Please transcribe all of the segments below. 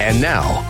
And now,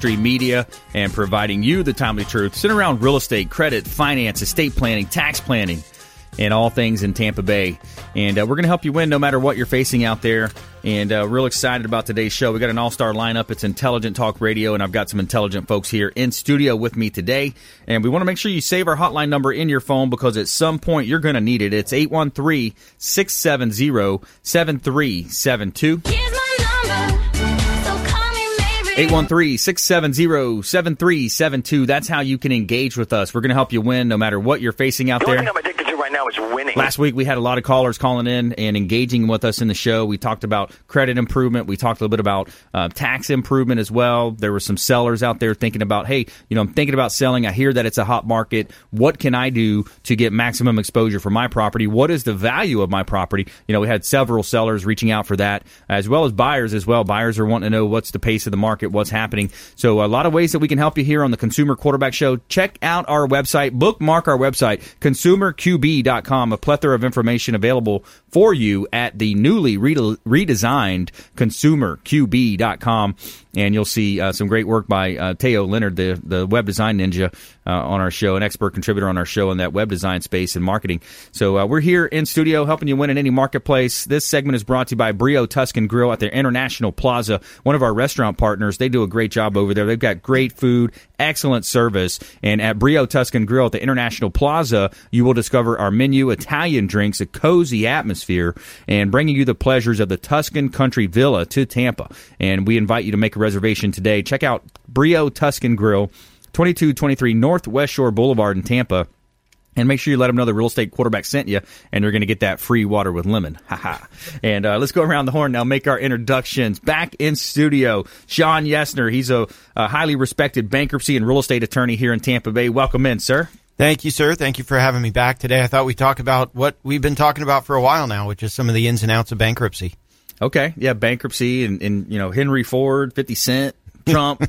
media and providing you the timely truth sitting around real estate, credit, finance, estate planning, tax planning, and all things in Tampa Bay. And uh, we're going to help you win no matter what you're facing out there. And uh, real excited about today's show. We got an all-star lineup. It's Intelligent Talk Radio, and I've got some intelligent folks here in studio with me today. And we want to make sure you save our hotline number in your phone because at some point you're going to need it. It's 813-670-7372. 813-670-7372. That's how you can engage with us. We're going to help you win no matter what you're facing out The there. Right now is winning. Last week we had a lot of callers calling in and engaging with us in the show. We talked about credit improvement. We talked a little bit about uh, tax improvement as well. There were some sellers out there thinking about, hey, you know, I'm thinking about selling. I hear that it's a hot market. What can I do to get maximum exposure for my property? What is the value of my property? You know, we had several sellers reaching out for that, as well as buyers as well. Buyers are wanting to know what's the pace of the market, what's happening. So a lot of ways that we can help you here on the Consumer Quarterback Show. Check out our website, bookmark our website, consumerqb.com. A plethora of information available for you at the newly rede- redesigned consumerqb.com. And you'll see uh, some great work by uh, Teo Leonard, the, the web design ninja, uh, on our show, an expert contributor on our show in that web design space and marketing. So uh, we're here in studio helping you win in any marketplace. This segment is brought to you by Brio Tuscan Grill at their International Plaza, one of our restaurant partners. They do a great job over there. They've got great food, excellent service. And at Brio Tuscan Grill at the International Plaza, you will discover our menu, Italian drinks, a cozy atmosphere, and bringing you the pleasures of the Tuscan Country Villa to Tampa. And we invite you to make a reservation today. Check out Brio Tuscan Grill, 2223 Northwest Shore Boulevard in Tampa. And make sure you let them know the real estate quarterback sent you, and you're going to get that free water with lemon. Haha. and uh, let's go around the horn now, make our introductions. Back in studio, Shawn Yesner. He's a, a highly respected bankruptcy and real estate attorney here in Tampa Bay. Welcome in, sir. Thank you, sir. Thank you for having me back today. I thought we'd talk about what we've been talking about for a while now, which is some of the ins and outs of bankruptcy. Okay, yeah, bankruptcy and, and you know Henry Ford, Fifty Cent, Trump.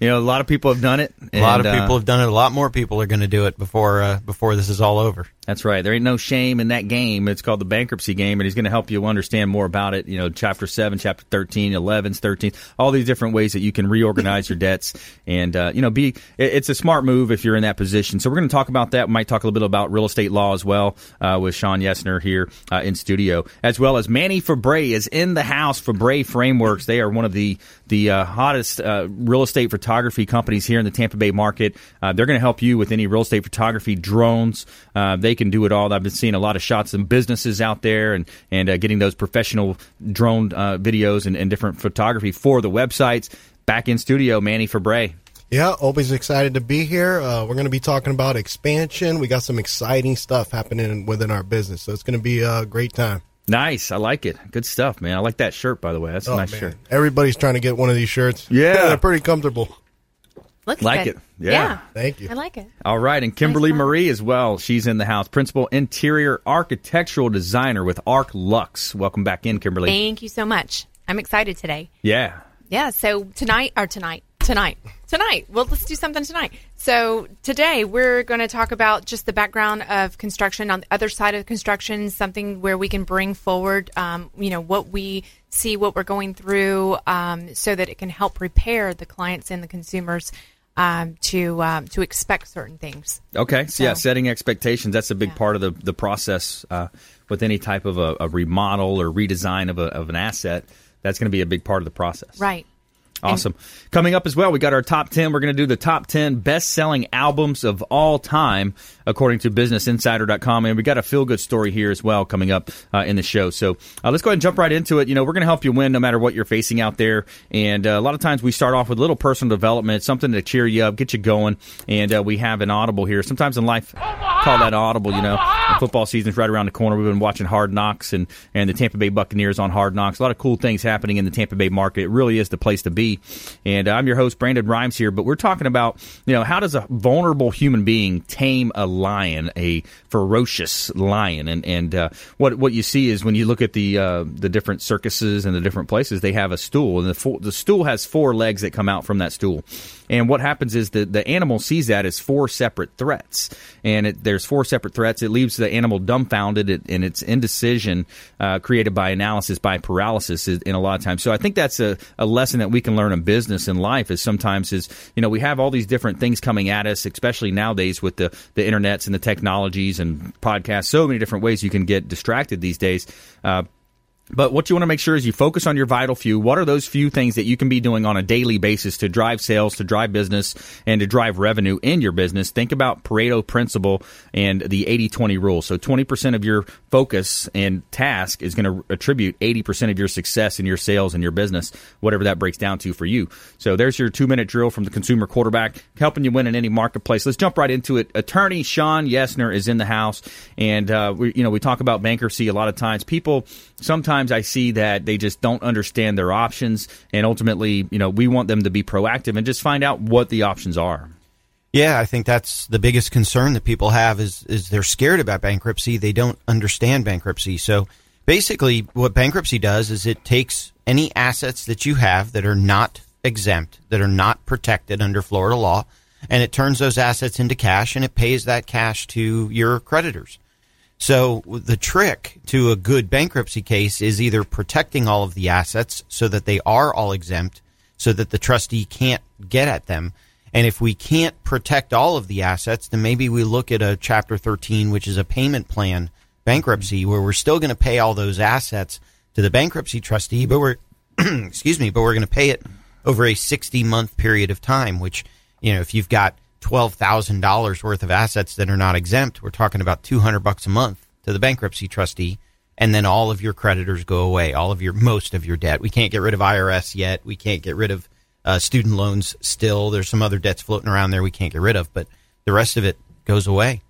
you know, a lot of people have done it. A lot of and, uh, people have done it. A lot more people are going to do it before uh, before this is all over. That's right. There ain't no shame in that game. It's called the bankruptcy game, and he's going to help you understand more about it. You know, chapter 7, chapter 13, 11, 13, all these different ways that you can reorganize your debts. And, uh, you know, be it- it's a smart move if you're in that position. So we're going to talk about that. We might talk a little bit about real estate law as well uh, with Shawn Yesner here uh, in studio, as well as Manny Febre is in the house. Febre Frameworks. They are one of the, the uh, hottest uh, real estate photography companies here in the Tampa Bay market. Uh, they're going to help you with any real estate photography, drones. Uh, they can do it all. I've been seeing a lot of shots in businesses out there and and uh, getting those professional drone uh, videos and, and different photography for the websites. Back in studio, Manny Febre. Yeah, always excited to be here. Uh, we're going to be talking about expansion. We got some exciting stuff happening within our business, so it's going to be a great time. Nice, I like it. Good stuff, man. I like that shirt, by the way. That's a Oh, nice man. shirt. Everybody's trying to get one of these shirts. Yeah. they're pretty comfortable. Looks Like good. it. Yeah. Thank you. I like it. All right, and Kimberly Nice. Marie as well. She's in the house. Principal interior architectural designer with Arch Luxe. Welcome back in, Kimberly. Thank you so much. I'm excited today. Yeah. Yeah, so tonight or tonight, tonight, tonight. Well, let's do something tonight. So today we're going to talk about just the background of construction on the other side of construction, something where we can bring forward, um, you know, what we see, what we're going through, um, so that it can help prepare the clients and the consumers um, to um, to expect certain things. Okay. So, yeah, setting expectations, that's a big Yeah. part of the, the process uh, with any type of a, a remodel or redesign of, a, of an asset. That's going to be a big part of the process. Right. Awesome. Coming up as well, we got our top 10. We're going to do the top 10 best selling albums of all time, according to BusinessInsider.com. And we got a feel good story here as well coming up uh, in the show. So uh, let's go ahead and jump right into it. You know, we're going to help you win no matter what you're facing out there. And uh, a lot of times we start off with a little personal development, something to cheer you up, get you going. And uh, we have an audible here. Sometimes in life, call that audible, you know. The football season's right around the corner. We've been watching Hard Knocks and, and the Tampa Bay Buccaneers on Hard Knocks. A lot of cool things happening in the Tampa Bay market. It really is the place to be. And I'm your host, Brandon Rhymes here, but we're talking about, you know, how does a vulnerable human being tame a lion, a ferocious lion? And, and uh, what, what you see is when you look at the, uh, the different circuses and the different places, they have a stool, and the, fo- the stool has four legs that come out from that stool. And what happens is the, the animal sees that as four separate threats. And it, there's four separate threats. It leaves the animal dumbfounded in its indecision uh, created by analysis, by paralysis in a lot of times. So I think that's a, a lesson that we can learn in business and life is sometimes is, you know, we have all these different things coming at us, especially nowadays with the, the internets and the technologies and podcasts, so many different ways you can get distracted these days. Uh, but what you want to make sure is you focus on your vital few. What are those few things that you can be doing on a daily basis to drive sales, to drive business, and to drive revenue in your business? Think about Pareto principle and the 80-20 rule. So 20% of your focus and task is going to attribute 80% of your success in your sales and your business, whatever that breaks down to for you. So there's your two-minute drill from the consumer quarterback, helping you win in any marketplace. Let's jump right into it. Attorney Shawn Yesner is in the house, and uh, we, you know we talk about bankruptcy a lot of times. People sometimes I see that they just don't understand their options, and ultimately, you know, we want them to be proactive and just find out what the options are. Yeah, I think that's the biggest concern that people have is is they're scared about bankruptcy. They don't understand bankruptcy. So basically, what bankruptcy does is it takes any assets that you have that are not exempt, that are not protected under Florida law, and it turns those assets into cash and it pays that cash to your creditors. So the trick to a good bankruptcy case is either protecting all of the assets so that they are all exempt so that the trustee can't get at them. And if we can't protect all of the assets, then maybe we look at a chapter 13, which is a payment plan bankruptcy where we're still going to pay all those assets to the bankruptcy trustee, but we're, excuse me, but we're going to pay it over a 60 month period of time, which, you know, if you've got $12,000 worth of assets that are not exempt, we're talking about 200 bucks a month to the bankruptcy trustee and then all of your creditors go away, all of your most of your debt. We can't get rid of IRS yet. We can't get rid of uh, student loans still. There's some other debts floating around there we can't get rid of, but the rest of it goes away.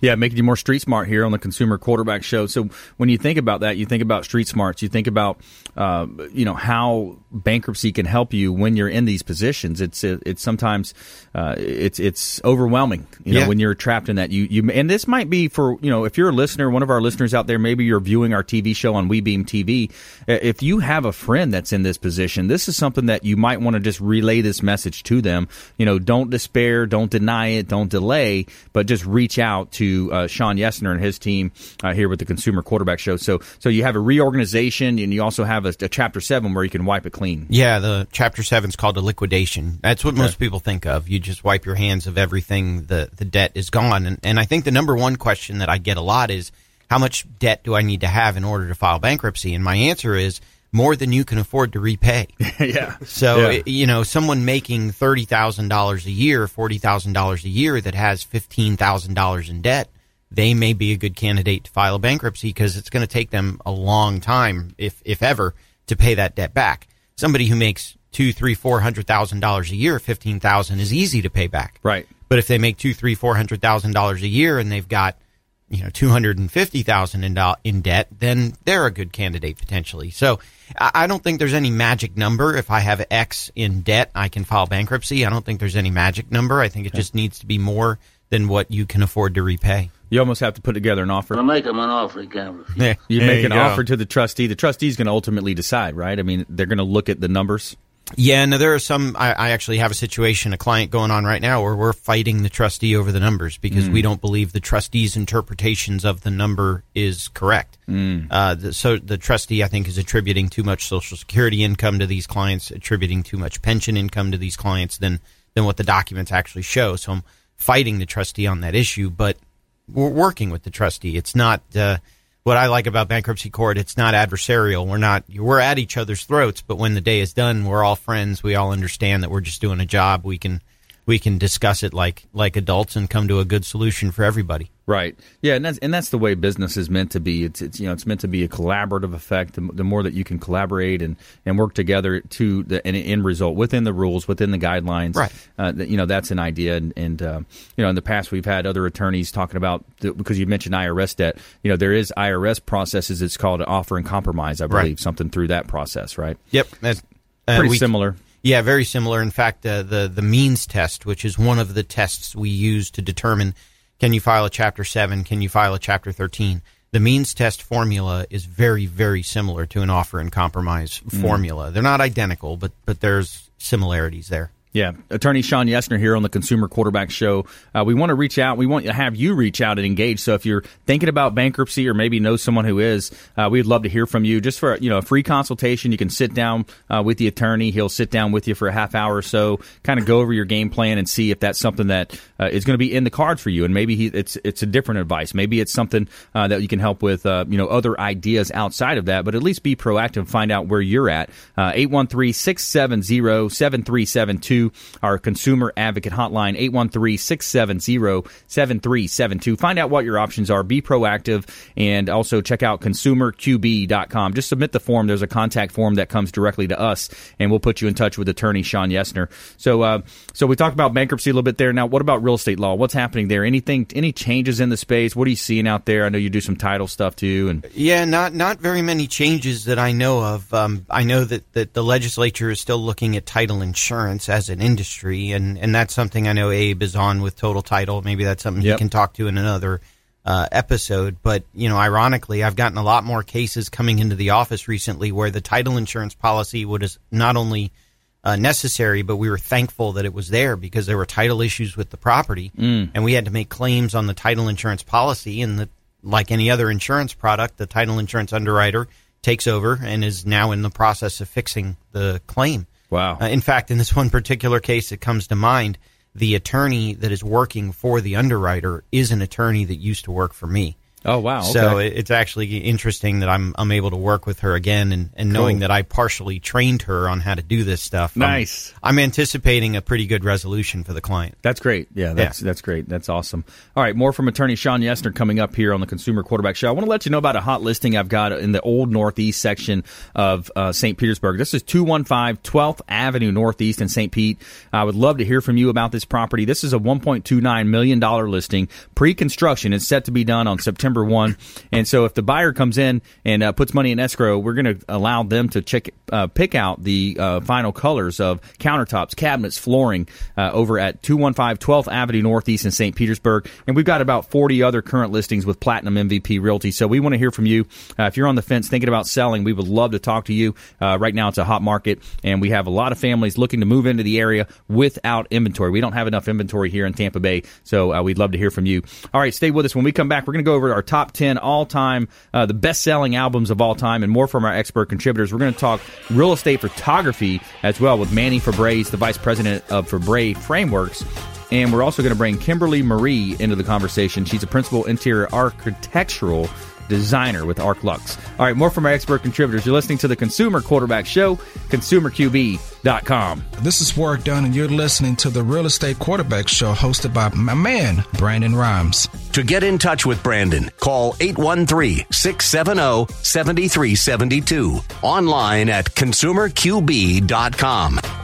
Yeah, making you more street smart here on the Consumer Quarterback Show. So when you think about that, you think about street smarts. You think about uh, you know how bankruptcy can help you when you're in these positions. It's it's sometimes uh, it's it's overwhelming. You know yeah. when you're trapped in that. You you and this might be for you know if you're a listener, one of our listeners out there, maybe you're viewing our TV show on WeBeam TV. If you have a friend that's in this position, this is something that you might want to just relay this message to them. You know, don't despair, don't deny it, don't delay, but just reach out to uh, Shawn Yesner and his team uh, here with the Consumer Quarterback Show. So, so you have a reorganization, and you also have a, a, Chapter Seven where you can wipe it clean. Yeah, the Chapter Seven is called a liquidation. That's what okay. most people think of. You just wipe your hands of everything. The the debt is gone, and and I think the number one question that I get a lot is how much debt do I need to have in order to file bankruptcy? And my answer is more than you can afford to repay. yeah. So, yeah. you know, someone making $30,000 a year, $40,000 a year that has $15,000 in debt, they may be a good candidate to file a bankruptcy because it's going to take them a long time, if, if ever, to pay that debt back. Somebody who makes two, three, four hundred thousand dollars a year, fifteen thousand is easy to pay back. Right. But if they make two, three, four hundred thousand dollars a year and they've got you know two hundred and fifty thousand in in debt, then they're a good candidate potentially. So I don't think there's any magic number. If I have X in debt, I can file bankruptcy. I don't think there's any magic number. I think it okay. just needs to be more than what you can afford to repay. You almost have to put together an offer. I make them an offer he can't refuse. Yeah, you make an go. offer to the trustee. The trustee's going to ultimately decide, right? I mean, they're going to look at the numbers. Yeah, no, there are some. I, I, actually have a situation, a client going on right now, where we're fighting the trustee over the numbers because mm. we don't believe the trustee's interpretations of the number is correct. Mm. Uh, the, so the trustee, I think, is attributing too much Social Security income to these clients, attributing too much pension income to these clients than than what the documents actually show. So I'm fighting the trustee on that issue, but we're working with the trustee. It's not. Uh, what I like about bankruptcy court, it's not adversarial. We're not we're at each other's throats, but when the day is done, we're all friends. We all understand that we're just doing a job. We can we can discuss it like like adults and come to a good solution for everybody. Right. Yeah, and that's and that's the way business is meant to be. It's it's you know it's meant to be a collaborative effect. The, the more that you can collaborate and, and work together to the an end result within the rules, within the guidelines. Right. Uh, you know that's an idea. And, and uh, you know in the past we've had other attorneys talking about the, because you mentioned IRS debt. You know there is IRS processes. It's called an offer and compromise. I believe right. something through that process. Right. Yep. That's uh, pretty we, similar Yeah, very similar. In fact, uh, the the means test, which is one of the tests we use to determine can you file a Chapter Seven, can you file a Chapter Thirteen. The means test formula is very, very similar to an offer and compromise mm. formula. They're not identical, but but there's similarities there. Yeah, Attorney Shawn Yesner here on the Consumer Quarterback Show. Uh, we want to reach out. We want to have you reach out and engage. So if you're thinking about bankruptcy or maybe know someone who is, uh, we'd love to hear from you. Just for you know a free consultation, you can sit down uh, with the attorney. He'll sit down with you for a half hour or so, kind of go over your game plan and see if that's something that uh, is going to be in the cards for you. And maybe he, it's it's a different advice. Maybe it's something uh, that you can help with. Uh, you know other ideas outside of that, but at least be proactive and find out where you're at. Eight one three six seven zero seven three seven two our consumer advocate hotline, 813-670-7372. Find out what your options are. Be proactive and also check out consumerqb.com. Just submit the form. There's a contact form that comes directly to us and we'll put you in touch with attorney Shawn Yesner. So, uh, so we talked about bankruptcy a little bit there. Now, what about real estate law? What's happening there? Anything, any changes in the space? What are you seeing out there? I know you do some title stuff too. And yeah, not, not very many changes that I know of. Um, I know that, that the legislature is still looking at title insurance as an industry, and, and that's something I know Abe is on with Total Title. Maybe that's something yep. he can talk to in another uh, episode. But you know, ironically, I've gotten a lot more cases coming into the office recently where the title insurance policy was not only uh, necessary, but we were thankful that it was there because there were title issues with the property, mm. and we had to make claims on the title insurance policy. And the, like any other insurance product, the title insurance underwriter takes over and is now in the process of fixing the claim. Wow. Uh, in fact, in this one particular case that comes to mind, the attorney that is working for the underwriter is an attorney that used to work for me. Oh wow! Okay. So it's actually interesting that I'm I'm able to work with her again, and, and cool. knowing that I partially trained her on how to do this stuff. Nice. I'm, I'm, anticipating a pretty good resolution for the client. That's great. Yeah, that's yeah. that's great. That's awesome. All right, more from Attorney Shawn Yesner coming up here on the Consumer Quarterback Show. I want to let you know about a hot listing I've got in the old Northeast section of uh, St. Petersburg. This is 215 12th Avenue Northeast in St. Pete. I would love to hear from you about this property. This is a 1.29 million dollar listing, pre-construction. It's set to be done on September September 1. And so if the buyer comes in and uh, puts money in escrow, we're going to allow them to check uh, pick out the uh, final colors of countertops, cabinets, flooring uh, over at 215 12th Avenue Northeast in St. Petersburg. And we've got about 40 other current listings with Platinum MVP Realty. So we want to hear from you. Uh, if you're on the fence thinking about selling, we would love to talk to you. Uh, right now it's a hot market and we have a lot of families looking to move into the area without inventory. We don't have enough inventory here in Tampa Bay. So we'd love to hear from you. All right, stay with us. When we come back, we're going to go over our top 10 all time, uh, the best selling albums of all time, and more from our expert contributors. We're going to talk real estate photography as well with Manny Febre, the vice president of Febre Frameworks. And we're also going to bring Kimberly Marie into the conversation. She's a principal interior architectural designer with Arch Luxe. All right, more from our expert contributors. You're listening to the Consumer Quarterback Show, consumerqb.com. This is Warrick Dunn, and you're listening to the Real Estate Quarterback Show hosted by my man, Brandon Rhymes. To get in touch with Brandon, call 813 670 7372. Online at consumerqb.com.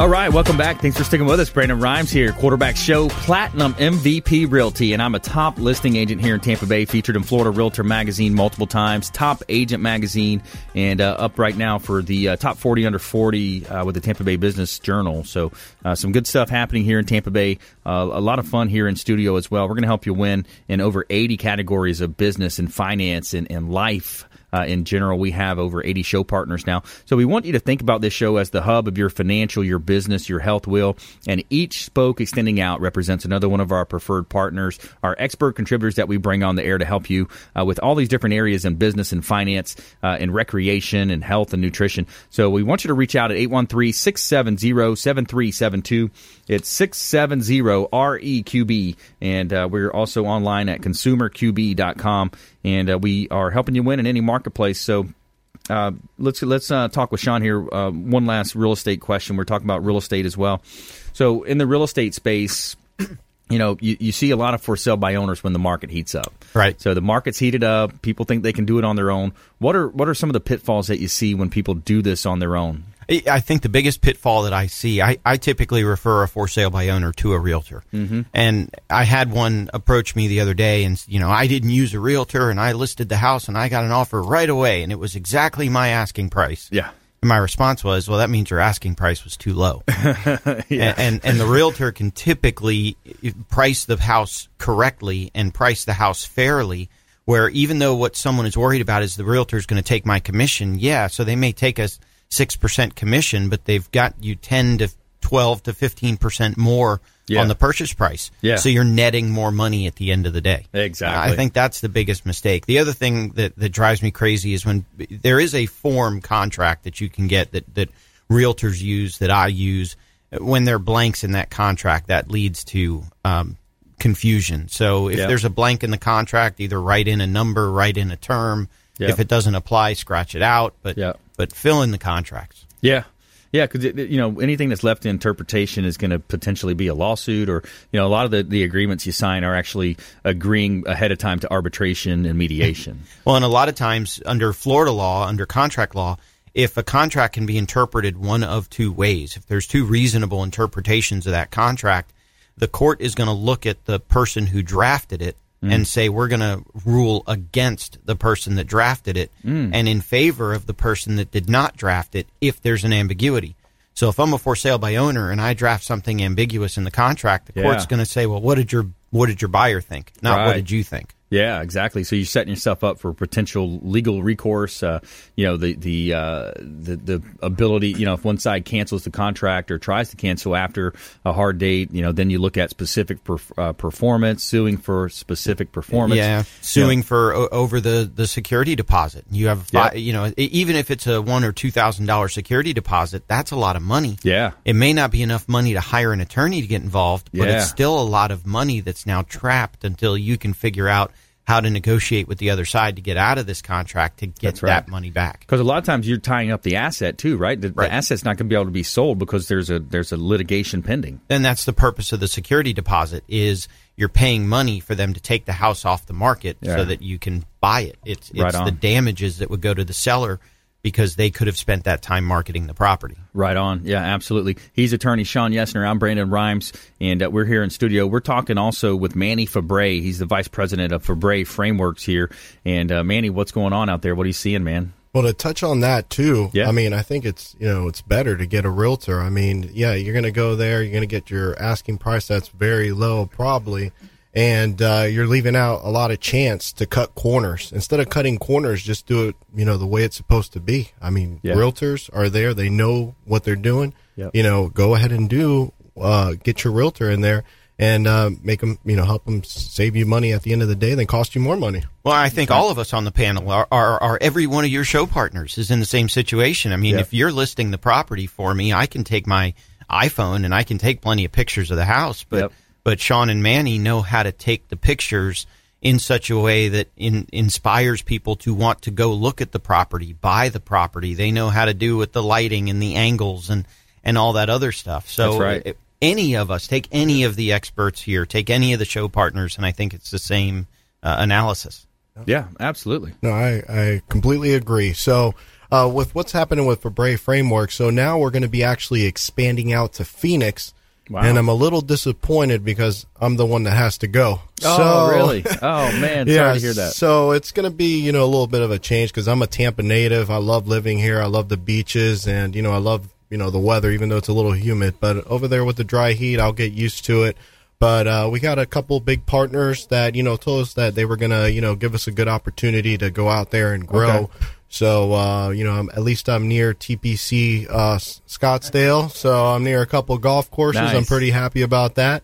All right, welcome back. Thanks for sticking with us. Brandon Rhymes here, quarterback show, Platinum MVP Realty, and I'm a top listing agent here in Tampa Bay, featured in Florida Realtor Magazine multiple times, top agent magazine, and uh, up right now for the uh, top 40 under 40 uh, with the Tampa Bay Business Journal. So, uh, some good stuff happening here in Tampa Bay. Uh, a lot of fun here in studio as well. We're going to help you win in over 80 categories of business and finance and, and life uh, in general. We have over 80 show partners now. So we want you to think about this show as the hub of your financial, your business, your health wheel. And each spoke extending out represents another one of our preferred partners, our expert contributors that we bring on the air to help you uh, with all these different areas in business and finance, uh, and recreation and health and nutrition. So we want you to reach out at 813 670 7372. It's 670 REQB. And uh, we're also online at consumerqb.com and uh, we are helping you win in any marketplace. So Uh, let's let's uh, talk with Shawn here. Uh, one last real estate question. We're talking about real estate as well. So in the real estate space, you know, you, you see a lot of for sale by owners when the market heats up. Right. So the market's heated up. People think they can do it on their own. What are what are some of the pitfalls that you see when people do this on their own? I- think the biggest pitfall that I see, I, I typically refer a for sale by owner to a realtor. Mm-hmm. And I had one approach me the other day and, you know, I didn't use a realtor and I listed the house and I got an offer right away and it was exactly my asking price. Yeah. And my response was, well, that means your asking price was too low. and, and, and the realtor can typically price the house correctly and price the house fairly. Where even though what someone is worried about is the realtor is going to take my commission, yeah, so they may take us six percent commission, but they've got you ten to twelve to fifteen percent more Yeah. on the purchase price. Yeah. So you're netting more money at the end of the day. Exactly. I think that's the biggest mistake. The other thing that, that drives me crazy is when there is a form contract that you can get that, that realtors use, that I use. When there are blanks in that contract, that leads to um, confusion. So if Yeah. there's a blank in the contract, either write in a number, write in a term. Yeah. If it doesn't apply, scratch it out. But Yeah. but fill in the contracts. Yeah. Yeah, because you know anything that's left to interpretation is going to potentially be a lawsuit, or you know a lot of the, the agreements you sign are actually agreeing ahead of time to arbitration and mediation. Well, and a lot of times under Florida law, under contract law, if a contract can be interpreted one of two ways, if there's two reasonable interpretations of that contract, the court is going to look at the person who drafted it Mm. and say we're going to rule against the person that drafted it mm. and in favor of the person that did not draft it if there's an ambiguity. So if I'm a for sale by owner and I draft something ambiguous in the contract, the Yeah. court's going to say, "Well, what did your what did your buyer think? Not what did you think?" Yeah, exactly. So you're setting yourself up for potential legal recourse. Uh, you know, the the, uh, the the ability. You know, if one side cancels the contract or tries to cancel after a hard date, you know, then you look at specific uh, performance, suing for specific performance. Yeah, suing for o- over the, the security deposit. You have, Yeah. you know, even if it's a one or two thousand dollar security deposit, that's a lot of money. Yeah. it may not be enough money to hire an attorney to get involved, but Yeah. it's still a lot of money that's now trapped until you can figure out how to negotiate with the other side to get out of this contract to get right. that money back. Because a lot of times you're tying up the asset too, right? The, Right. the asset's not going to be able to be sold because there's a there's a litigation pending. And that's the purpose of the security deposit is you're paying money for them to take the house off the market Yeah. so that you can buy it. It's it's Right the damages that would go to the seller because they could have spent that time marketing the property. Right on. Yeah, absolutely. He's attorney Shawn Yesner. I'm Brandon Rhymes, and uh, we're here in studio. We're talking also with Manny Febre. He's the vice president of Febre Frameworks here. And uh, Manny, what's going on out there? What are you seeing, man? Well, to touch on that too, Yeah. I mean, I think it's you know it's better to get a realtor. I mean, yeah, you're going to go there, you're going to get your asking price that's very low probably, and uh, you're leaving out a lot of chance to cut corners. Instead of cutting corners, just do it you know the way it's supposed to be. I mean, Yeah. realtors are there; they know what they're doing. Yep. You know, go ahead and do uh, get your realtor in there and uh, make them you know help them save you money at the end of the day, then cost you more money. Well, I think all of us on the panel are, are, are every one of your show partners is in the same situation. I mean, Yeah. if you're listing the property for me, I can take my iPhone and I can take plenty of pictures of the house, but Yep. But Shawn and Manny know how to take the pictures in such a way that in, inspires people to want to go look at the property, buy the property. They know how to do with the lighting and the angles and and all that other stuff. So right. if any of us take any of the experts here, take any of the show partners, and I think it's the same uh, analysis. Yeah, absolutely. No, I, I completely agree. So, uh, with what's happening with Febre Framework, so now we're going to be actually expanding out to Phoenix. Wow. And I'm a little disappointed because I'm the one that has to go. Oh, so, really? Oh, man. Sorry to hear that. So it's going to be, you know, a little bit of a change because I'm a Tampa native. I love living here. I love the beaches and, you know, I love, you know, the weather, even though it's a little humid. But over there with the dry heat, I'll get used to it. But uh, we got a couple big partners that, you know, told us that they were going to, you know, give us a good opportunity to go out there and grow. Okay. So, uh, you know, I'm, at least I'm near TPC uh, Scottsdale. So I'm near a couple golf courses. I'm pretty happy about that.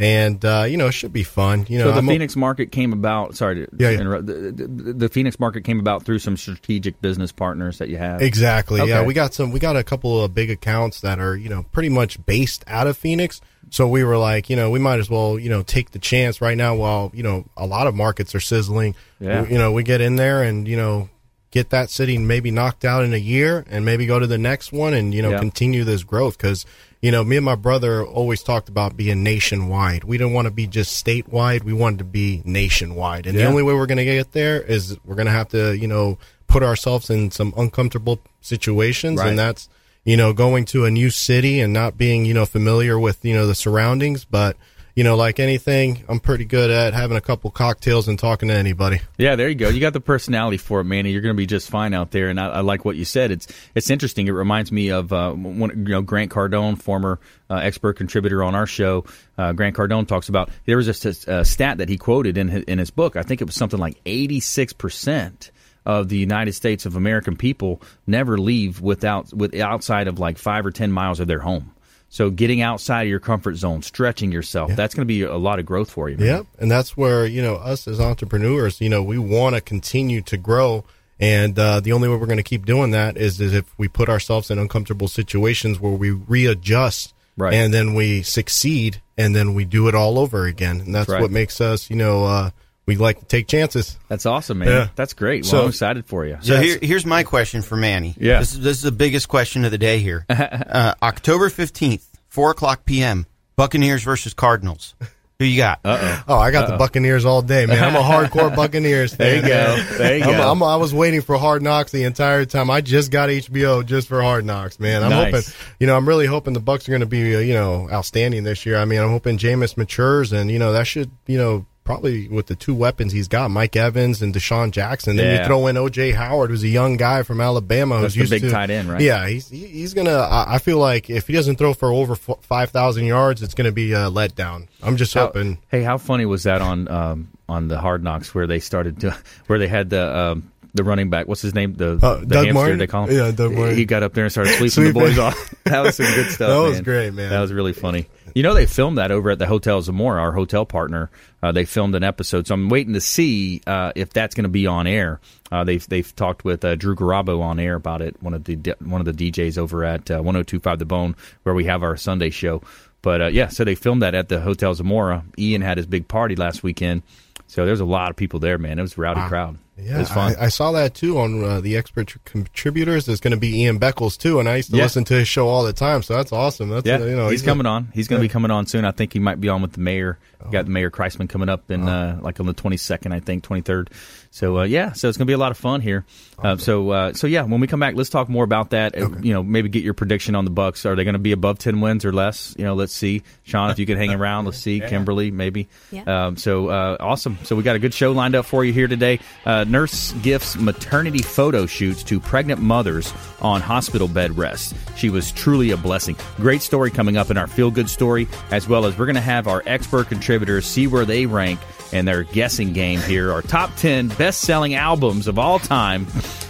And, uh, you know, it should be fun. You know, So the I'm a- Phoenix market came about. Sorry to Yeah, yeah. interrupt. The, the, the Phoenix market came about through some strategic business partners that you have. Exactly. Yeah, we got some. We got a couple of big accounts that are you know pretty much based out of Phoenix. So we were like, you know, we might as well you know take the chance right now while you know a lot of markets are sizzling. Yeah. You know, we get in there and you know get that city maybe knocked out in a year and maybe go to the next one and you know Yeah. continue this growth. Because you know me and my brother always talked about being nationwide. We didn't want to be just statewide. We wanted to be nationwide. And the only way we're going to get there is we're going to have to you know put ourselves in some uncomfortable situations. Right. and that's you know going to a new city and not being you know familiar with you know the surroundings. But you know like anything i'm pretty good at having a couple cocktails and talking to anybody Yeah, there you go. You got the personality for it, Manny. You're going to be just fine out there. And I, I like what you said. It's it's interesting. It reminds me of uh, one, you know Grant Cardone, former uh, expert contributor on our show. Uh, Grant Cardone talks about there was a, a stat that he quoted in his, in his book. I think it was something like 86 percent of the United States of American people never leave without with outside of like five or ten miles of their home. So getting outside of your comfort zone, stretching yourself, that's going to be a lot of growth for you. Man. Yep, and that's where you know us as entrepreneurs, you know, we want to continue to grow, and uh, the only way we're going to keep doing that is, is if we put ourselves in uncomfortable situations where we readjust, Right. and then we succeed, and then we do it all over again, and that's Right. what makes us, you know, uh, we like to take chances. That's awesome, man. Yeah. That's great. Well, So- I'm excited for you. So Yes. here, here's my question for Manny. Yeah. This is, this is the biggest question of the day here. uh, October 15th, 4 o'clock p.m., Buccaneers versus Cardinals. Who you got? Uh-oh. Oh, I got the Buccaneers all day, man. I'm a hardcore Buccaneers There you go. There you I'm, go. I'm, I was waiting for Hard Knocks the entire time. I just got HBO just for Hard Knocks, man. I'm Nice. hoping, you know, I'm really hoping the Bucs are going to be, uh, you know, outstanding this year. I mean, I'm hoping Jameis matures, and you know, that should, you know, probably with the two weapons he's got, Mike Evans and DeSean Jackson. Then Yeah. you throw in OJ Howard, who's a young guy from Alabama, who's used big to tight end, right? Yeah, he's he's gonna. I feel like if he doesn't throw for over five thousand yards, it's gonna be a letdown. I'm just How- hoping. hey, how funny was that on um, on the Hard Knocks where they started to, where they had the um, the running back? What's his name? The, Uh, the Doug hamster Martin? they call him. Yeah, Doug Martin. He got up there and started sweeping the boys off. That was some good stuff. That was man. great, man. That was really funny. You know, they filmed that over at the Hotel Zamora, our hotel partner. Uh, they filmed an episode, so I'm waiting to see uh, if that's going to be on air. Uh, they've they've talked with uh, Drew Garabo on air about it. One of the one of the DJs over at uh, 102.5 The Bone, where we have our Sunday show. But uh, yeah, so they filmed that at the Hotel Zamora. Ian had his big party last weekend, so there's a lot of people there, man. It was a rowdy crowd. Yeah, it was fun. I, I saw that too on uh, the expert contributors. There's going to be Ian Beckles too, and I used to Yeah. listen to his show all the time. So that's awesome. That's Yeah, you know he's, a- coming on. He's going to Yeah. be coming on soon. I think he might be on with the mayor. We got the mayor Kriseman coming up in uh, like on the 22nd, I think, 23rd. So uh, yeah, so it's going to be a lot of fun here. Uh, so uh, so yeah, when we come back, let's talk more about that. Uh, You know, maybe get your prediction on the Bucs. Are they going to be above 10 wins or less? You know, let's see. Shawn, if you can hang around, let's see. Kimberly, maybe. Yeah. Um, so uh, awesome. So we got a good show lined up for you here today. Uh, nurse gifts maternity photo shoots to pregnant mothers on hospital bed rest. She was truly a blessing. Great story coming up in our feel good story, as well as we're going to have our expert contributors see where they rank in their guessing game here. Our top 10 best selling albums of all time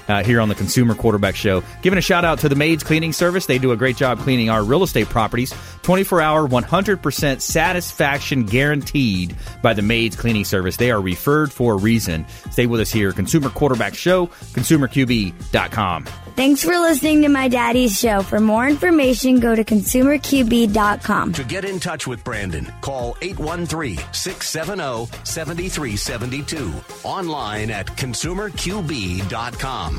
uh, here on the Consumer Quarterback Show. Giving a shout out to the Maids Cleaning Service. They do a great job cleaning our real estate properties. 24 hour, 100% satisfaction guaranteed by the Maids Cleaning Service. They are referred for a reason. Stay with us here. Consumer Quarterback Show, consumerqb.com. Thanks for listening to my daddy's show. For more information, go to consumerqb.com. To get in touch with Brandon, call 813-670-7372. Online at consumerqb.com.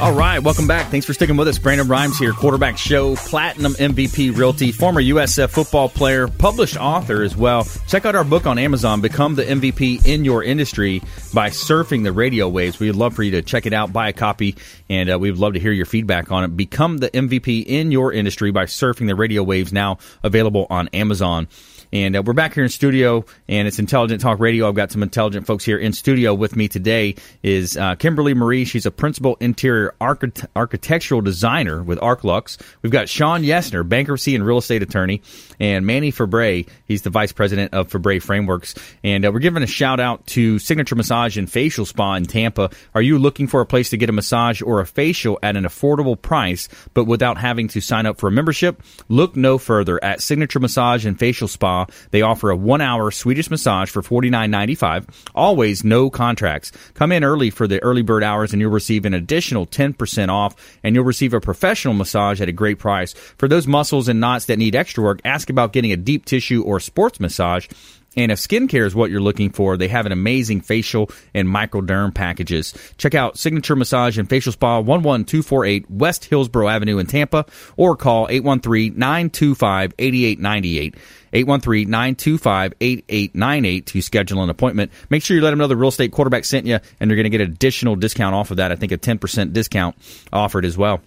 All right, welcome back. Thanks for sticking with us. Brandon Rhymes here, quarterback show, platinum MVP realty, former USF football player, published author as well. Check out our book on Amazon, Become the MVP in Your Industry by Surfing the Radio Waves. We'd love for you to check it out, buy a copy, and uh, we'd love to hear your feedback on it. Become the MVP in Your Industry by Surfing the Radio Waves, now available on Amazon. And uh, we're back here in studio, and it's Intelligent Talk Radio. I've got some intelligent folks here in studio with me today. Is uh, Kimberly Marie? She's a principal interior archit- architectural designer with Arch Luxe. We've got Shawn Yesner, bankruptcy and real estate attorney, and Manny Febre. He's the vice president of Febre Frameworks. And uh, we're giving a shout out to Signature Massage and Facial Spa in Tampa. Are you looking for a place to get a massage or a facial at an affordable price, but without having to sign up for a membership? Look no further at Signature Massage and Facial Spa. They offer a one-hour Swedish massage for forty nine ninety five. Always no contracts. Come in early for the early bird hours, and you'll receive an additional ten percent off, and you'll receive a professional massage at a great price. For those muscles and knots that need extra work, ask about getting a deep tissue or sports massage. And if skincare is what you're looking for, they have an amazing facial and microderm packages. Check out Signature Massage and Facial Spa 11248 West Hillsborough Avenue in Tampa or call 813-925-8898. 813-925-8898 to schedule an appointment. Make sure you let them know the real estate quarterback sent you and you're going to get an additional discount off of that. I think a 10% discount offered as well.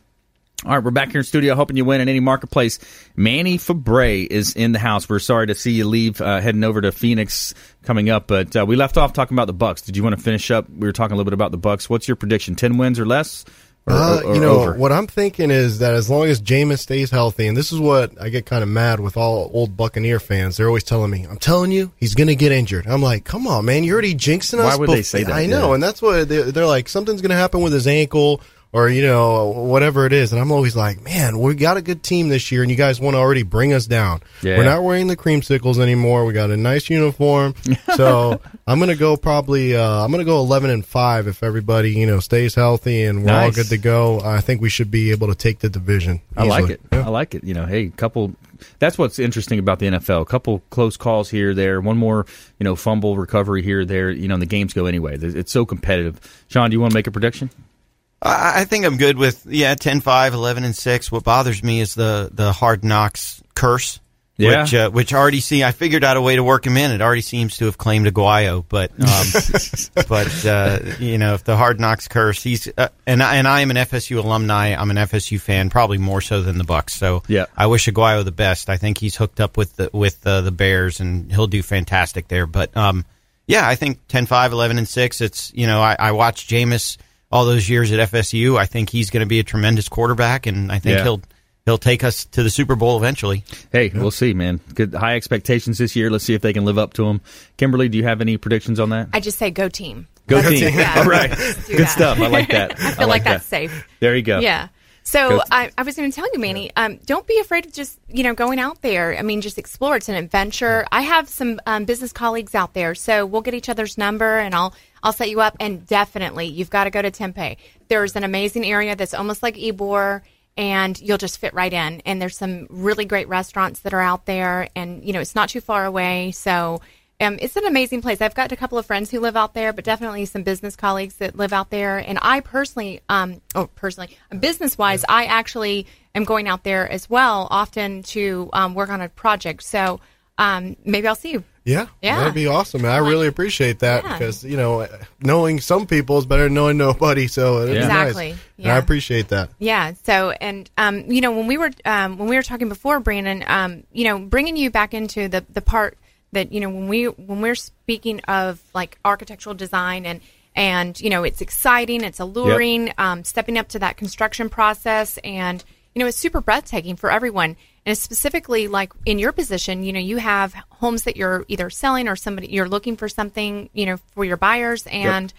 All right, we're back here in studio, hoping you win in any marketplace. Manny Febre is in the house. We're sorry to see you leave, uh, heading over to Phoenix coming up, but uh, we left off talking about the Bucs. Did you want to finish up? We were talking a little bit about the Bucs. What's your prediction? Ten wins or less? Or, Uh, or- or you know, over? what I'm thinking is that as long as Jameis stays healthy, and this is what I get kind of mad with all old Buccaneer fans. They're always telling me, "I'm telling you, he's going to get injured." I'm like, "Come on, man, you're already jinxing us." Why would they say that? I know, Yeah. and that's what they're, they're like. Something's going to happen with his ankle, or you know, whatever it is. And I'm always like, "Man, we got a good team this year, and you guys want to already bring us down. Yeah. We're not wearing the creamsicles anymore. We got a nice uniform, so." I'm gonna go probably. Uh, I'm gonna go 11 and five if everybody you know stays healthy and we're all good to go. I think we should be able to take the division. I like it. Yeah. I like it. You know, hey, couple. That's what's interesting about the NFL. A couple close calls here, there. One more, you know, fumble recovery here, there. You know, and the games go anyway. It's so competitive. Shawn, do you want to make a prediction? I, I think I'm good with yeah 10-5, 11 and six. What bothers me is the the hard knocks curse. Yeah. Which, uh, which RDC, I figured out a way to work him in. It already seems to have claimed Aguayo, but, um, but, uh, you know, if the hard knocks curse, he's, uh, and I, and I am an FSU alumni. I'm an FSU fan, probably more so than the Bucs. So Yeah. I wish Aguayo the best. I think he's hooked up with the, with, uh, the Bears and he'll do fantastic there. But, um, yeah, I think 10-5, 11 and six. It's, you know, I, I watched Jameis all those years at FSU. I think he's going to be a tremendous quarterback and I think Yeah. he'll, he'll take us to the Super Bowl eventually. Hey, we'll see, man. Good high expectations this year. Let's see if they can live up to them. Kimberly, do you have any predictions on that? I just say go team. Go That's- team. yeah, All right. Good that. stuff. I like that. I feel like, that's that. safe. There you go. Yeah. So I, was going to tell you, Manny, um, don't be afraid of just you know going out there. I mean, just explore. It's an adventure. I have some um, business colleagues out there, so we'll get each other's number, and I'll I'll set you up. And definitely, you've got to go to Tempe. There's an amazing area that's almost like Ybor, and you'll just fit right in. And there's some really great restaurants that are out there, and you know it's not too far away. So um, it's an amazing place. I've got a couple of friends who live out there, but definitely some business colleagues that live out there. And I personally, um, oh, personally, business wise, I actually am going out there as well, often to um, work on a project. So um, maybe I'll see you. Yeah, Yeah. that'd be awesome. I really appreciate that Yeah. because you know, knowing some people is better than knowing nobody. So it'd be Exactly. nice. Yeah. I appreciate that. Yeah. So, and um, you know, when we were um, when we were talking before, Brandon, um, you know, bringing you back into the the part that you know when we when we're speaking of like architectural design and and you know it's exciting, it's alluring, um, stepping up to that construction process, and you know it's super breathtaking for everyone. And specifically, like in your position, you know, you have homes that you're either selling or somebody you're looking for something, you know, for your buyers. And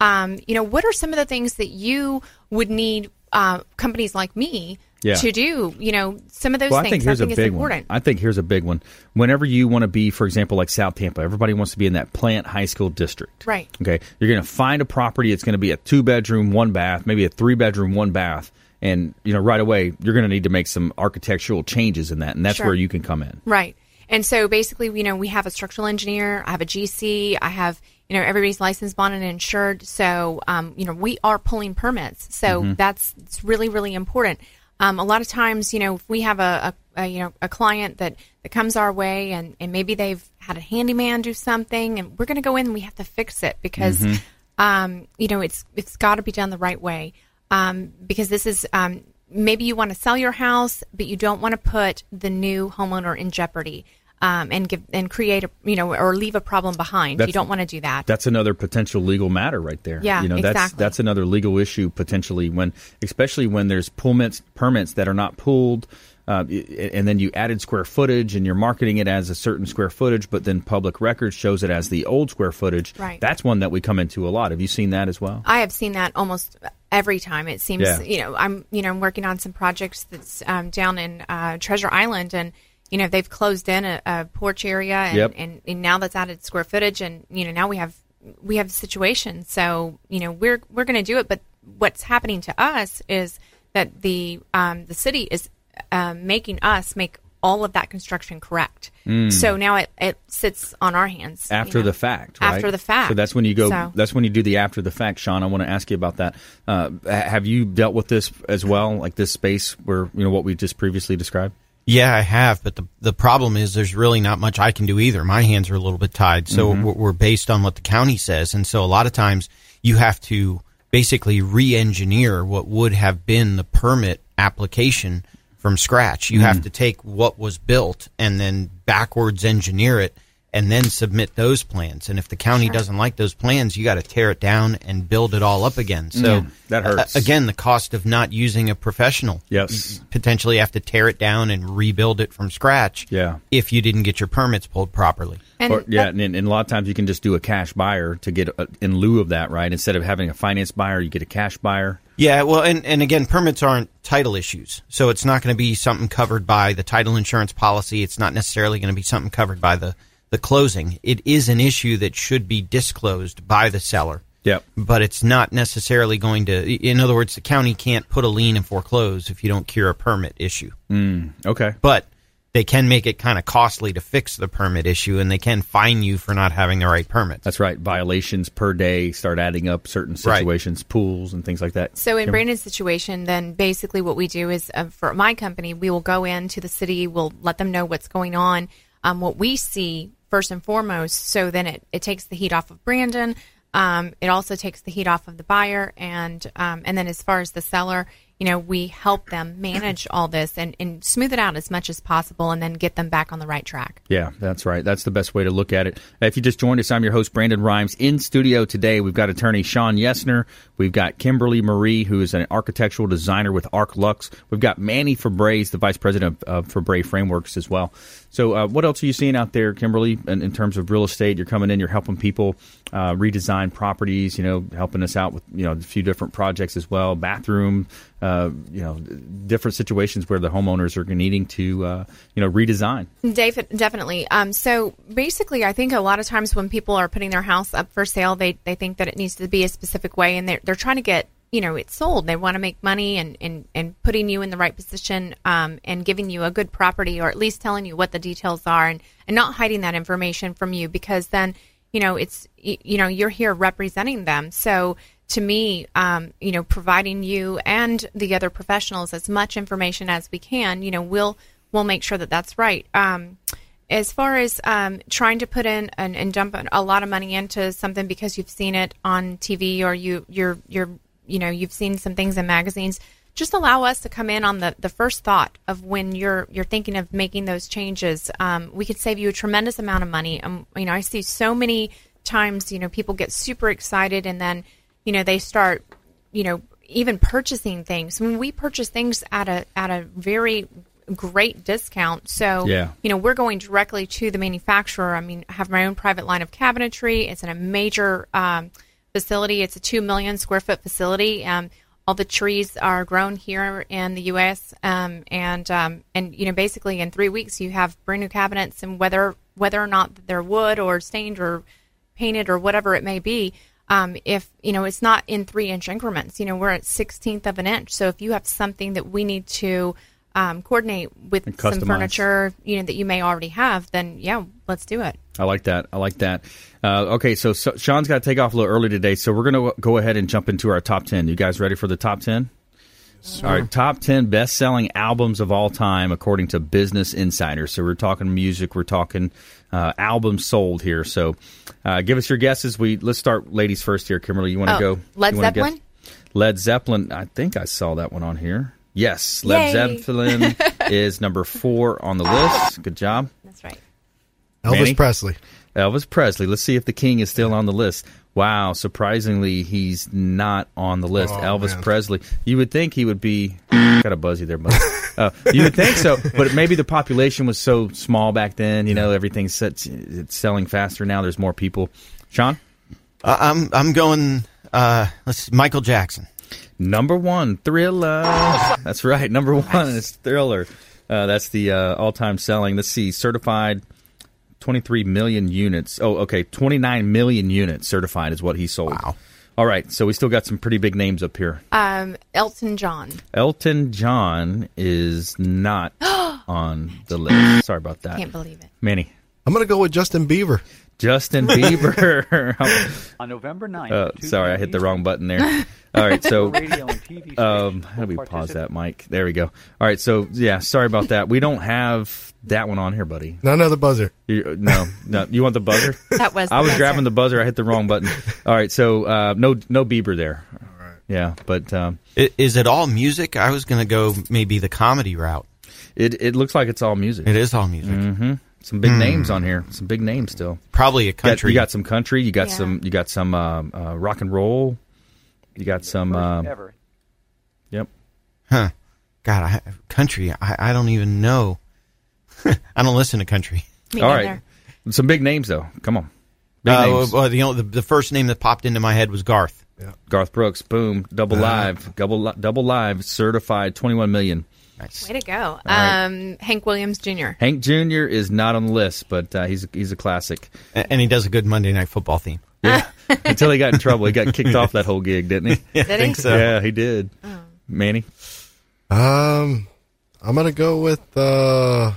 um, you know, what are some of the things that you would need uh, companies like me Yeah. to do? You know, some of those Well, things I think here's a is big important. one. I think here's a big one. Whenever you want to be, for example, like South Tampa, everybody wants to be in that Plant High School district. Right. Okay. You're going to find a property. It's going to be a two bedroom, one bath, maybe a three bedroom, one bath. And, you know, right away, you're going to need to make some architectural changes in that. And that's Sure. where you can come in. Right. And so basically, you know, we have a structural engineer, I have a GC, I have, you know, everybody's licensed, bonded, and insured. So, um, you know, we are pulling permits. So Mm-hmm. that's it's really, really important. Um, a lot of times, you know, if we have a, a, a you know a client that, that comes our way and, and maybe they've had a handyman do something and we're going to go in and we have to fix it because, Mm-hmm. um, you know, it's it's got to be done the right way. Um, because this is um, maybe you want to sell your house, but you don't want to put the new homeowner in jeopardy. Um, and give and create a you know or leave a problem behind. That's- you don't want to do that. That's another potential legal matter right there. Yeah, you know that's exactly. that's another legal issue potentially when, especially when there's permits permits that are not pulled, uh, and then you added square footage and you're marketing it as a certain square footage, but then public record shows it as the old square footage. Right. That's one that we come into a lot. Have you seen that as well? I have seen that almost every time. It seems, Yeah. you know, I'm, you know, I'm working on some projects that's um, down in uh, Treasure Island, and you know, they've closed in a, a porch area, and, Yep. and, and now that's added square footage, and you know, now we have we have a situation. So you know, we're we're going to do it, but what's happening to us is that the um, the city is um, making us make all of that construction correct. So now it, it sits on our hands you Mm. after know. the fact, right? After the fact. So that's when you go. So- That's when you do the after the fact, Shawn. I want to ask you about that. Uh, have you dealt with this as well, like this space where you know what we just previously described? Yeah, I have, but the the problem is there's really not much I can do either. My hands are a little bit tied, so mm-hmm. we're, we're based on what the county says, and so a lot of times you have to basically re-engineer what would have been the permit application from scratch. You have mm-hmm. to take what was built and then backwards engineer it and then submit those plans. And if the county doesn't like those plans, you got to tear it down and build it all up again. So That hurts. uh, again, the cost of not using a professional Yes. potentially have to tear it down and rebuild it from scratch. Yeah. If you didn't get your permits pulled properly. And or, yeah, that- and, and a lot of times you can just do a cash buyer to get a, in lieu of that, right? Instead of having a finance buyer, you get a cash buyer. Yeah, well, and, and again, permits aren't title issues. So it's not going to be something covered by the title insurance policy. It's not necessarily going to be something covered by the, the closing. It is an issue that should be disclosed by the seller. Yep. But it's not necessarily going to, in other words, the county can't put a lien and foreclose if you don't cure a permit issue. Okay. But they can make it kind of costly to fix the permit issue and they can fine you for not having the right permit. That's right. Violations per day start adding up certain Right. situations, pools and things like that. So in Brandon's situation, then basically what we do is uh, for my company, we will go into the city, we'll let them know what's going on, um, what we see first and foremost. So then it, it takes the heat off of Brandon. Um, it also takes the heat off of the buyer, and um, and then as far as the seller, you know, we help them manage all this and, and smooth it out as much as possible, and then get them back on the right track. Yeah, that's right. That's the best way to look at it. If you just joined us, I'm your host, Brandon Rhymes. In studio today, we've got attorney Shawn Yesner. We've got Kimberly Marie, who is an architectural designer with Arch Luxe. We've got Manny Febre, the vice president of uh, Frameworks as well. So, uh, what else are you seeing out there, Kimberly, in, in terms of real estate? You're coming in, you're helping people uh, redesign properties, you know, helping us out with, you know, a few different projects as well, bathroom, uh, you know, different situations where the homeowners are needing to, uh, you know, redesign. Dave, definitely. Um, so basically, I think a lot of times when people are putting their house up for sale, they, they think that it needs to be a specific way, and they're, they're trying to get you know it sold. They want to make money and, and, and putting you in the right position um, and giving you a good property, or at least telling you what the details are, and, and not hiding that information from you, because then you know it's you know you're here representing them. So to me, um, you know, providing you and the other professionals as much information as we can, you know, we'll we'll make sure that that's right. Um, as far as um, trying to put in and, and dump a lot of money into something because you've seen it on TV or you you're you're you know you've seen some things in magazines, just allow us to come in on the, the first thought of when you're you're thinking of making those changes. Um, we could save you a tremendous amount of money. Um, you know, I see so many times you know people get super excited and then you know they start you know even purchasing things. When we purchase things at a at a very great discount. So Yeah. you know we're going directly to the manufacturer. I mean i have my own private line of cabinetry. It's in a major um, facility. It's a 2 million square foot facility. Um, all the trees are grown here in the us um, and um, and you know basically in three weeks you have brand new cabinets and whether whether or not they're wood or stained or painted or whatever it may be um, if you know it's not in three inch increments you know we're at 16th of an inch so if you have something that we need to um, coordinate with some furniture you know that you may already have then yeah let's do it I like that. I like that. Uh, okay, so, so Shawn's got to take off a little early today, so we're going to go ahead and jump into our top 10. You guys ready for the top 10? All right, top 10 best selling albums of all time according to Business Insider. So we're talking music, we're talking uh, albums sold here. So uh, give us your guesses. We Let's start ladies first here. Kimberly, you want to Oh, go? Led you wanna guess? Zeppelin? Led Zeppelin. I think I saw that one on here. Yes, Led Yay. Zeppelin is number four on the list. Good job. that's right Elvis Manny? Presley. Elvis Presley. Let's see if the king is still on the list. Wow, surprisingly, he's not on the list. Oh, Elvis man. Presley. You would think he would be. Got a buzzy there, bud. Uh, you would think so, but maybe the population was so small back then. You know, everything's set, it's selling faster now. There's more people. Shawn, Uh, I'm I'm going. Uh, let's see, Michael Jackson. number one, Thriller. That's right, number one is Thriller. Uh, that's the uh, all-time selling. Let's see, certified. 23 million units. Oh, okay. 29 million units certified is what he sold. Wow. All right. So we still got some pretty big names up here. Um, Elton John. Elton John is not on the list. Sorry about that. Can't believe it. Manny. I'm going to go with Justin Bieber. Justin Bieber. On November 9th. uh, sorry, I hit the wrong button there. All right. So Radio and TV Um, stations how do we pause that, Mike? There we go. All right, so yeah, sorry about that. We don't have that one on here, buddy. Not another buzzer. You, no, no. You want the buzzer? That was. I was buzzer. grabbing the buzzer. I hit the wrong button. All right, so uh, no, no Bieber there. Yeah, but um, I- Is it all music? I was going to go maybe the comedy route. it it looks like it's all music. It is all music. Mm-hmm. Some big names on here. Some big names still. Probably a You got, country. you got some country. You got Yeah. some. You got some um, uh, rock and roll. You got some. First Um, ever. yep. huh? God, I, country. I, I don't even know. I don't listen to country. Me All neither. right. Some big names though. Come on. Big Uh, names. well, you know, the, the first name that popped into my head was Garth. Garth Brooks, boom, double Uh, live, double double live, certified, twenty one million. Nice. Way to go. right. Um, Hank Williams Jr. Hank Jr. is not on the list, but uh, he's he's a classic. A- And he does a good Monday Night Football theme. Yeah, until he got in trouble, he got kicked off that whole gig, didn't he? Yeah, Did I he? think so. Yeah, he did. Manny, Um, I'm going to go with uh,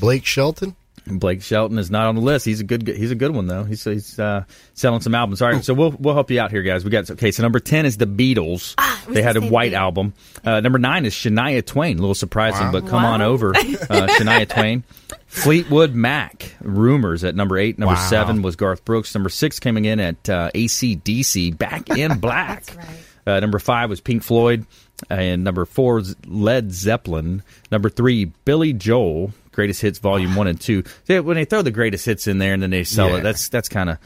Blake Shelton. Blake Shelton is not on the list. He's a good he's a good one though. He's he's uh, selling some albums. All right, so we'll we'll help you out here, guys. We got okay. So number ten is the Beatles. Ah, they had a white Beatles. album. Uh, number nine is Shania Twain. A little surprising, but come Wow. on over, uh, Shania Twain. Fleetwood Mac. Rumours at number eight. Number Wow. seven was Garth Brooks. Number six coming in at uh, ACDC. Back in Black. That's right. Uh, number five was Pink Floyd, and number four is Led Zeppelin. Number three, Billy Joel, Greatest Hits Volume One and Two. See, when they throw the greatest hits in there and then they sell Yeah. it, that's that's kind of.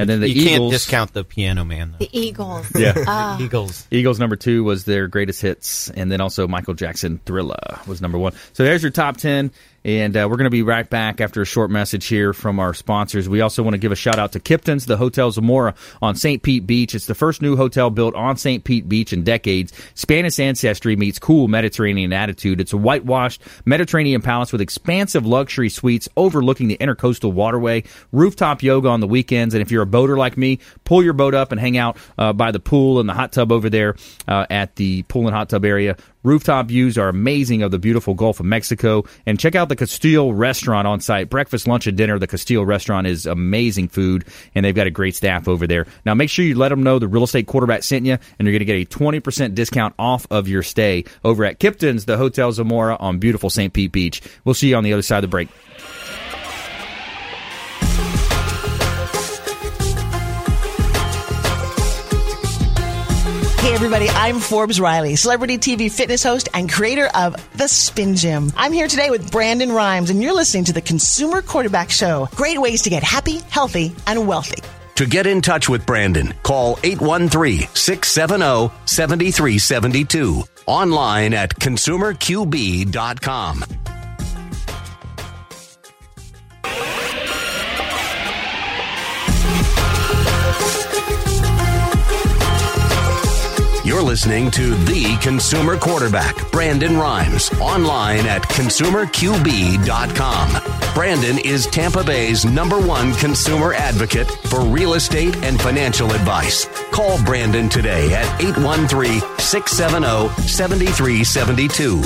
And then the you Eagles. can't discount the Piano Man. Though. The Eagles. Yeah. Ah. Eagles. Eagles number two was their greatest hits, and then also Michael Jackson Thriller was number one. So there's your top ten, and uh, we're going to be right back after a short message here from our sponsors. We also want to give a shout out to Kipton's, the Hotel Zamora on St. Pete Beach. It's the first new hotel built on St. Pete Beach in decades. Spanish ancestry meets cool Mediterranean attitude. It's a whitewashed Mediterranean palace with expansive luxury suites overlooking the intercoastal waterway, rooftop yoga on the weekends, and if you're a boater like me, pull your boat up and hang out uh, by the pool and the hot tub over there uh, at the pool and hot tub area. Rooftop views are amazing of the beautiful Gulf of Mexico. And check out the Castile restaurant on site. Breakfast, lunch, and dinner. The Castile restaurant is amazing food, and they've got a great staff over there. Now, make sure you let them know the real estate quarterback sent you, and you're going to get a 20% discount off of your stay over at Kipton's, the Hotel Zamora on beautiful St. Pete Beach. We'll see you on the other side of the break. Hey everybody, I'm Forbes Riley, celebrity TV fitness host and creator of The Spin Gym. I'm here today with Brandon Rhymes and you're listening to the Consumer Quarterback Show. Great ways to get happy, healthy, and wealthy. To get in touch with Brandon, call 813 670 7372. Online at consumerqb.com. You're listening to The Consumer Quarterback, Brandon Rhymes, online at consumerqb.com. Brandon is Tampa Bay's number one consumer advocate for real estate and financial advice. Call Brandon today at 813 670 7372.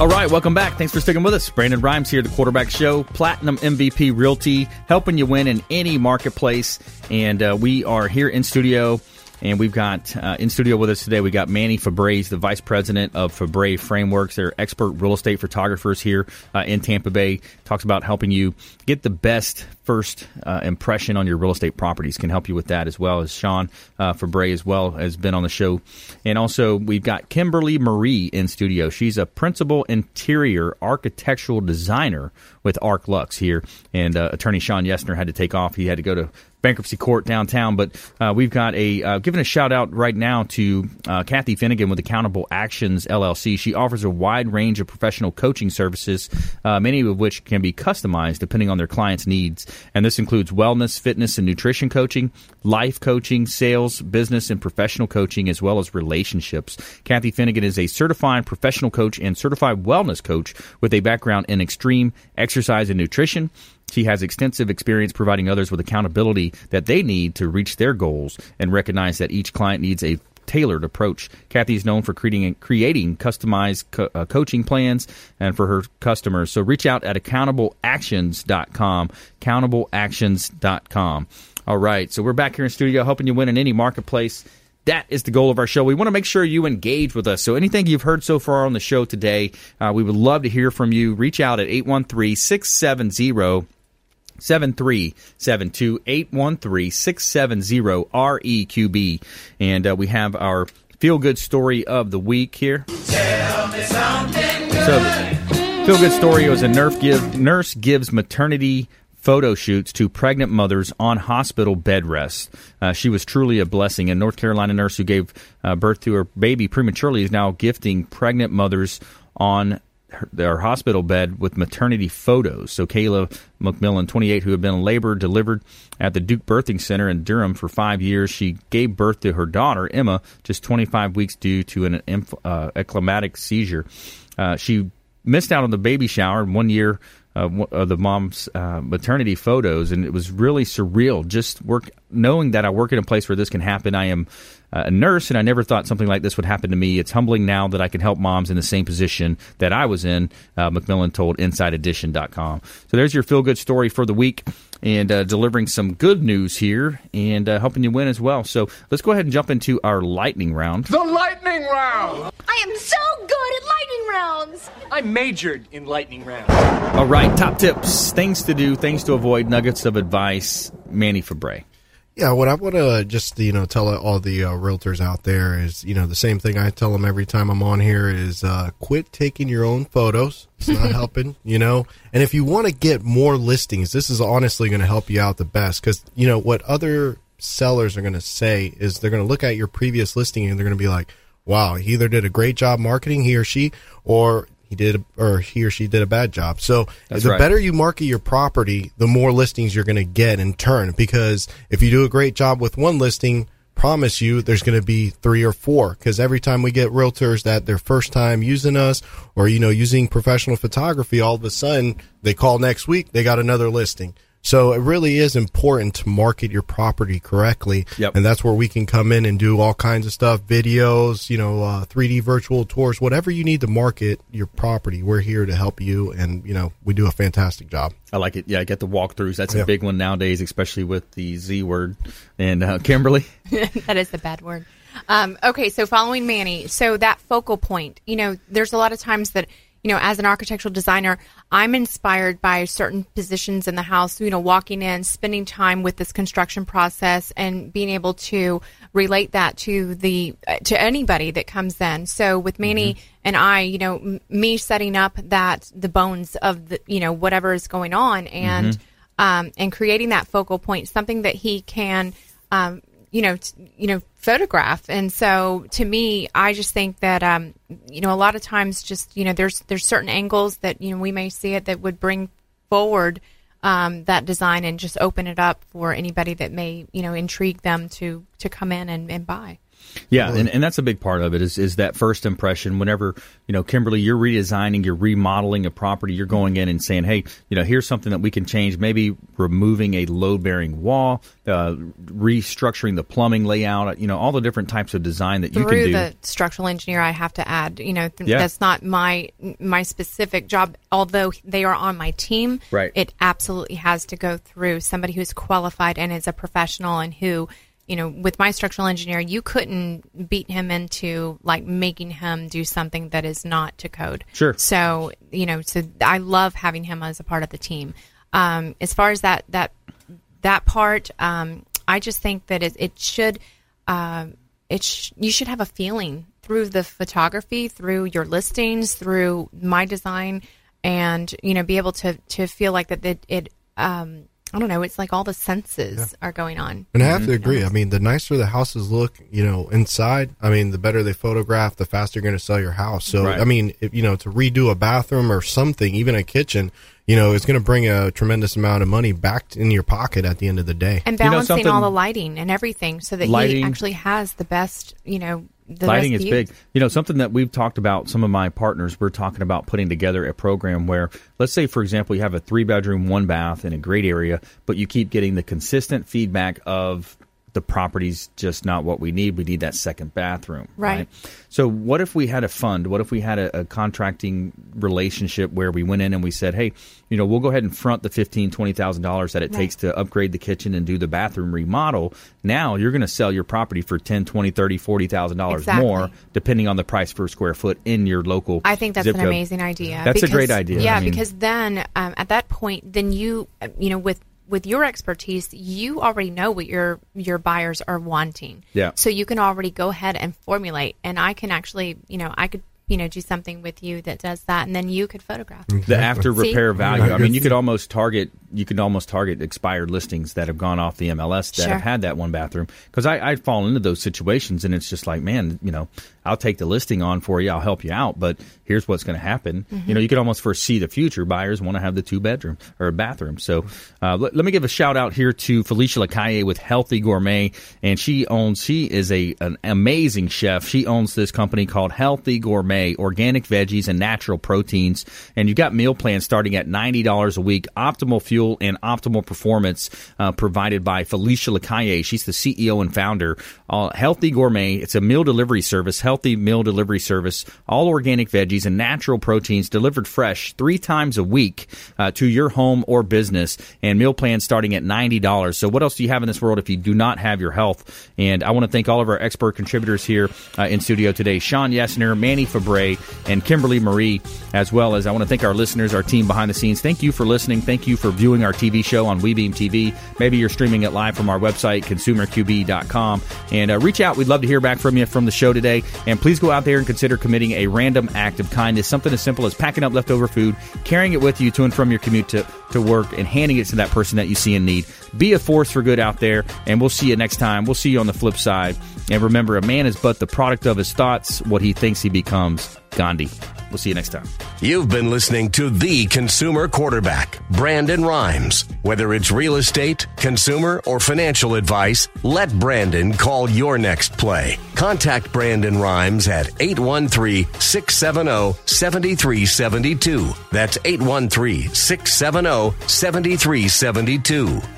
All right, welcome back. Thanks for sticking with us. Brandon Rhymes here, the Quarterback Show, Platinum MVP Realty, helping you win in any marketplace. And uh, we are here in studio And we've got uh, in studio with us today, we got Manny Febre, the vice president of Febre Frameworks. They're expert real estate photographers here uh, in Tampa Bay. Talks about helping you get the best first uh, impression on your real estate properties. Can help you with that as well as Sean uh, Febre as well has been on the show. And also we've got Kimberly Marie in studio. She's a principal interior architectural designer with Arch Luxe here. And uh, attorney Shawn Yesner had to take off. He had to go to bankruptcy court downtown. But uh, we've got a uh, giving a shout out right now to uh, Kathy Finnegan with Accountable Actions LLC. She offers a wide range of professional coaching services, uh, many of which can be customized depending on their clients' needs. And this includes wellness, fitness, and nutrition coaching, life coaching, sales, business, and professional coaching, as well as relationships. Kathy Finnegan is a certified professional coach and certified wellness coach with a background in extreme exercise and nutrition. She has extensive experience providing others with accountability that they need to reach their goals and recognize that each client needs a tailored approach. Kathy is known for creating creating customized co- uh, coaching plans and for her customers. So reach out at accountableactions.com, accountableactions.com. All right, so we're back here in studio helping you win in any marketplace. That is the goal of our show. We want to make sure you engage with us. So anything you've heard so far on the show today, uh, we would love to hear from you. Reach out at 813 670 7372 813 670 REQB. And uh, we have our feel good story of the week here. So, feel good story was a nurse, give, nurse gives maternity photo shoots to pregnant mothers on hospital bed rest. Uh, she was truly a blessing. A North Carolina nurse who gave uh, birth to her baby prematurely is now gifting pregnant mothers on her, their hospital bed with maternity photos. So Kayla McMillan, 28, who had been labor, delivered at the Duke Birthing Center in Durham for five years. She gave birth to her daughter Emma just 25 weeks due to an uh, seizure. Uh, she missed out on the baby shower in one year uh, of the mom's uh, maternity photos, and it was really surreal. Just work knowing that I work in a place where this can happen. I am uh, a nurse, and I never thought something like this would happen to me. It's humbling now that I can help moms in the same position that I was in. Uh, McMillan told InsideEdition.com. So there's your feel good story for the week and uh, delivering some good news here and uh, helping you win as well. So let's go ahead and jump into our lightning round. The lightning round! I am so good at lightning rounds! I majored in lightning rounds. All right, top tips, things to do, things to avoid, nuggets of advice. Manny Febre. Yeah, what I want to just you know tell all the uh, realtors out there is you know the same thing I tell them every time I'm on here is uh, quit taking your own photos. It's not helping, you know. And if you want to get more listings, this is honestly going to help you out the best because you know what other sellers are going to say is they're going to look at your previous listing and they're going to be like, "Wow, he either did a great job marketing, he or she, or he did or he or she did a bad job. So That's the right. better you market your property, the more listings you're going to get in turn. Because if you do a great job with one listing, promise you there's going to be three or four. Because every time we get realtors that their first time using us or you know using professional photography, all of a sudden they call next week, they got another listing. So it really is important to market your property correctly, Yep. and that's where we can come in and do all kinds of stuff, videos, you know, uh, 3D virtual tours, whatever you need to market your property. We're here to help you, and you know, we do a fantastic job. I like it. Yeah, I get the walkthroughs. That's a Yeah. big one nowadays, especially with the Z word. And uh, Kimberly, that is the bad word. Um, okay, so following Manny, so that focal point, you know, there's a lot of times that, you know, as an architectural designer, I'm inspired by certain positions in the house, you know, walking in, spending time with this construction process and being able to relate that to the, uh, to anybody that comes in. So with Manny and I, you know, m- me setting up that, the bones of the, you know, whatever is going on and, um, and creating that focal point, something that he can, um, you know, t- you know, photograph. And so to me, I just think that, um, you know, a lot of times just, you know, there's, there's certain angles that, you know, we may see it that would bring forward, um, that design and just open it up for anybody that may, you know, intrigue them to, to come in and, and buy. Yeah, and, and that's a big part of it is is that first impression. Whenever you know, Kimberly, you're redesigning, you're remodeling a property, you're going in and saying, hey, you know, here's something that we can change. Maybe removing a load bearing wall, uh, restructuring the plumbing layout. You know, all the different types of design that you can through do. the structural engineer i have to add you know th- Yeah. that's not my my specific job although they are on my team Right. it absolutely has to go through somebody who's qualified and is a professional and who you know, with my structural engineer, you couldn't beat him into like making him do something that is not to code. Sure. So, you know, so I love having him as a part of the team. Um, as far as that that that part, um, I just think that it, it should uh, it sh- you should have a feeling through the photography, through your listings, through my design, and you know, be able to to feel like that it, it um, I don't know. It's like all the senses yeah. are going on. And I have to mm-hmm. agree. I mean, the nicer the houses look, you know, inside, I mean, the better they photograph, the faster you're going to sell your house. So, right. I mean, if, you know, to redo a bathroom or something, even a kitchen, you know, it's going to bring a tremendous amount of money back in your pocket at the end of the day. And balancing you know all the lighting and everything so that lighting, he actually has the best, you know, lighting is big. You know, something that we've talked about, some of my partners, we're talking about putting together a program where, let's say, for example, you have a three bedroom, one bath in a great area, but you keep getting the consistent feedback of the property's just not what we need. We need that second bathroom. Right. right? So, what if we had a fund? What if we had a, a, contracting relationship where we went in and we said, hey, you know, we'll go ahead and front the fifteen, twenty thousand dollars $20,000 that it right. takes to upgrade the kitchen and do the bathroom remodel. Now you're going to sell your property for ten, twenty, thirty, forty thousand dollars exactly. more, depending on the price per square foot in your local. I think that's an amazing idea. That's because, a great idea. Yeah, I mean, because then um, at that point, then you, you know, with with your expertise, you already know what your your buyers are wanting. Yeah. So you can already go ahead and formulate, and I can actually, you know, I could you know do something with you that does that and then you could photograph. The after repair value. I mean you could almost target you can almost target expired listings that have gone off the mls that sure. have had that one bathroom because I, I fall into those situations and it's just like man you know I'll take the listing on for you. I'll help you out, but here's what's going to happen. Mm-hmm. You know, you can almost foresee the future. Buyers want to have the two bedroom or a bathroom. So uh, let, let, me give a shout out here to Felicia Lacaille with Healthy Gourmet, and she owns. She is a an amazing chef. She owns this company called Healthy Gourmet, organic veggies and natural proteins. And you've got meal plans starting at ninety dollars a week. Optimal fuel and optimal performance uh, provided by Felicia Lacaille. She's the CEO and founder. Uh, Healthy Gourmet. It's a meal delivery service. Healthy meal delivery service, all organic veggies and natural proteins delivered fresh three times a week uh, to your home or business, and meal plans starting at $90. So, what else do you have in this world if you do not have your health? And I want to thank all of our expert contributors here uh, in studio today Shawn Yesner, Manny Febre, and Kimberly Marie, as well as I want to thank our listeners, our team behind the scenes. Thank you for listening. Thank you for viewing our TV show on WeBeam TV. Maybe you're streaming it live from our website, consumerqb.com. And uh, reach out. We'd love to hear back from you from the show today. And please go out there and consider committing a random act of kindness, something as simple as packing up leftover food, carrying it with you to and from your commute to, to work, and handing it to that person that you see in need. Be a force for good out there, and we'll see you next time. We'll see you on the flip side. And remember, a man is but the product of his thoughts, what he thinks he becomes. Gandhi. We'll see you next time. You've been listening to The Consumer Quarterback, Brandon Rhymes. Whether it's real estate, consumer, or financial advice, let Brandon call your next play. Contact Brandon Rhymes at 813 670 7372. That's 813 670 7372